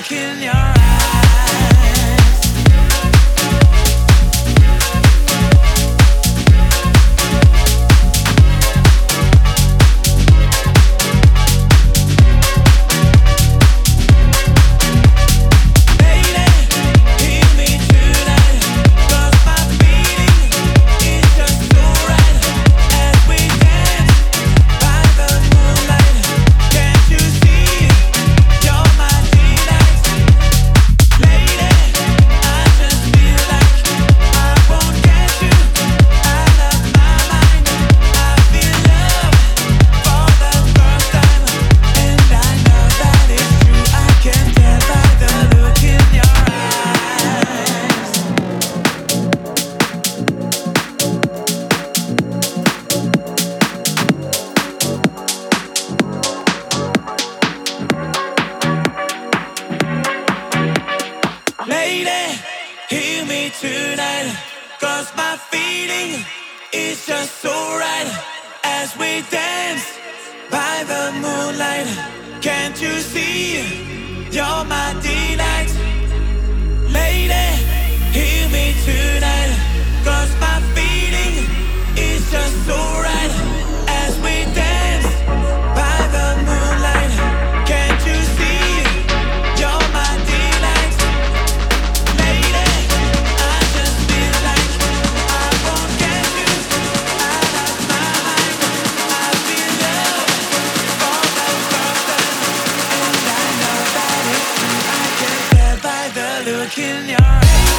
look in your eyes Cause my feeling is just so right as we dance by the moonlight. Can't you see? You're my in your eyes